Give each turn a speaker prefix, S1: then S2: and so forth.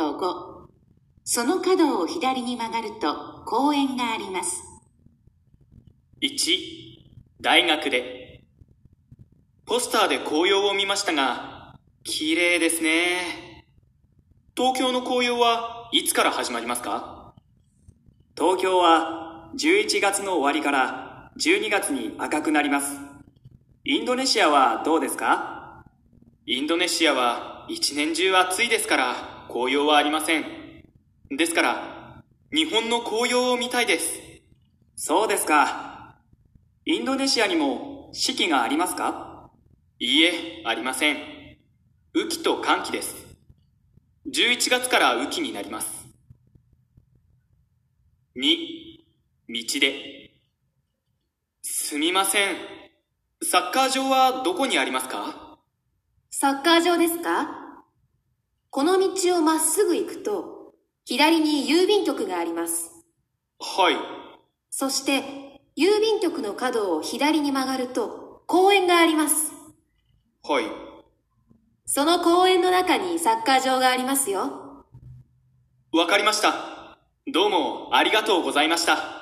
S1: と5。その角を左に曲がると公園があります。
S2: 1、大学で。ポスターで紅葉を見ましたが、綺麗ですね。東京の紅葉はいつから始まりますか？東京は11月の終わりから12月に赤くなります。インドネシアはどうですか？インドネシアは一年中暑いですから紅葉はありません。ですから、日本の紅葉を見たいです。そうですか。インドネシアにも四季がありますか？いいえ、ありません。雨季と寒季です。11月から雨季になります。2、道で。すみません。サッカー場はどこにありますか？
S3: サッカー場ですか？この道をまっすぐ行くと、左に郵便局があります。
S2: はい。
S3: そして、郵便局の角を左に曲がると、公園があります。
S2: はい。
S3: その公園の中にサッカー場がありますよ。
S2: わかりました。どうもありがとうございました。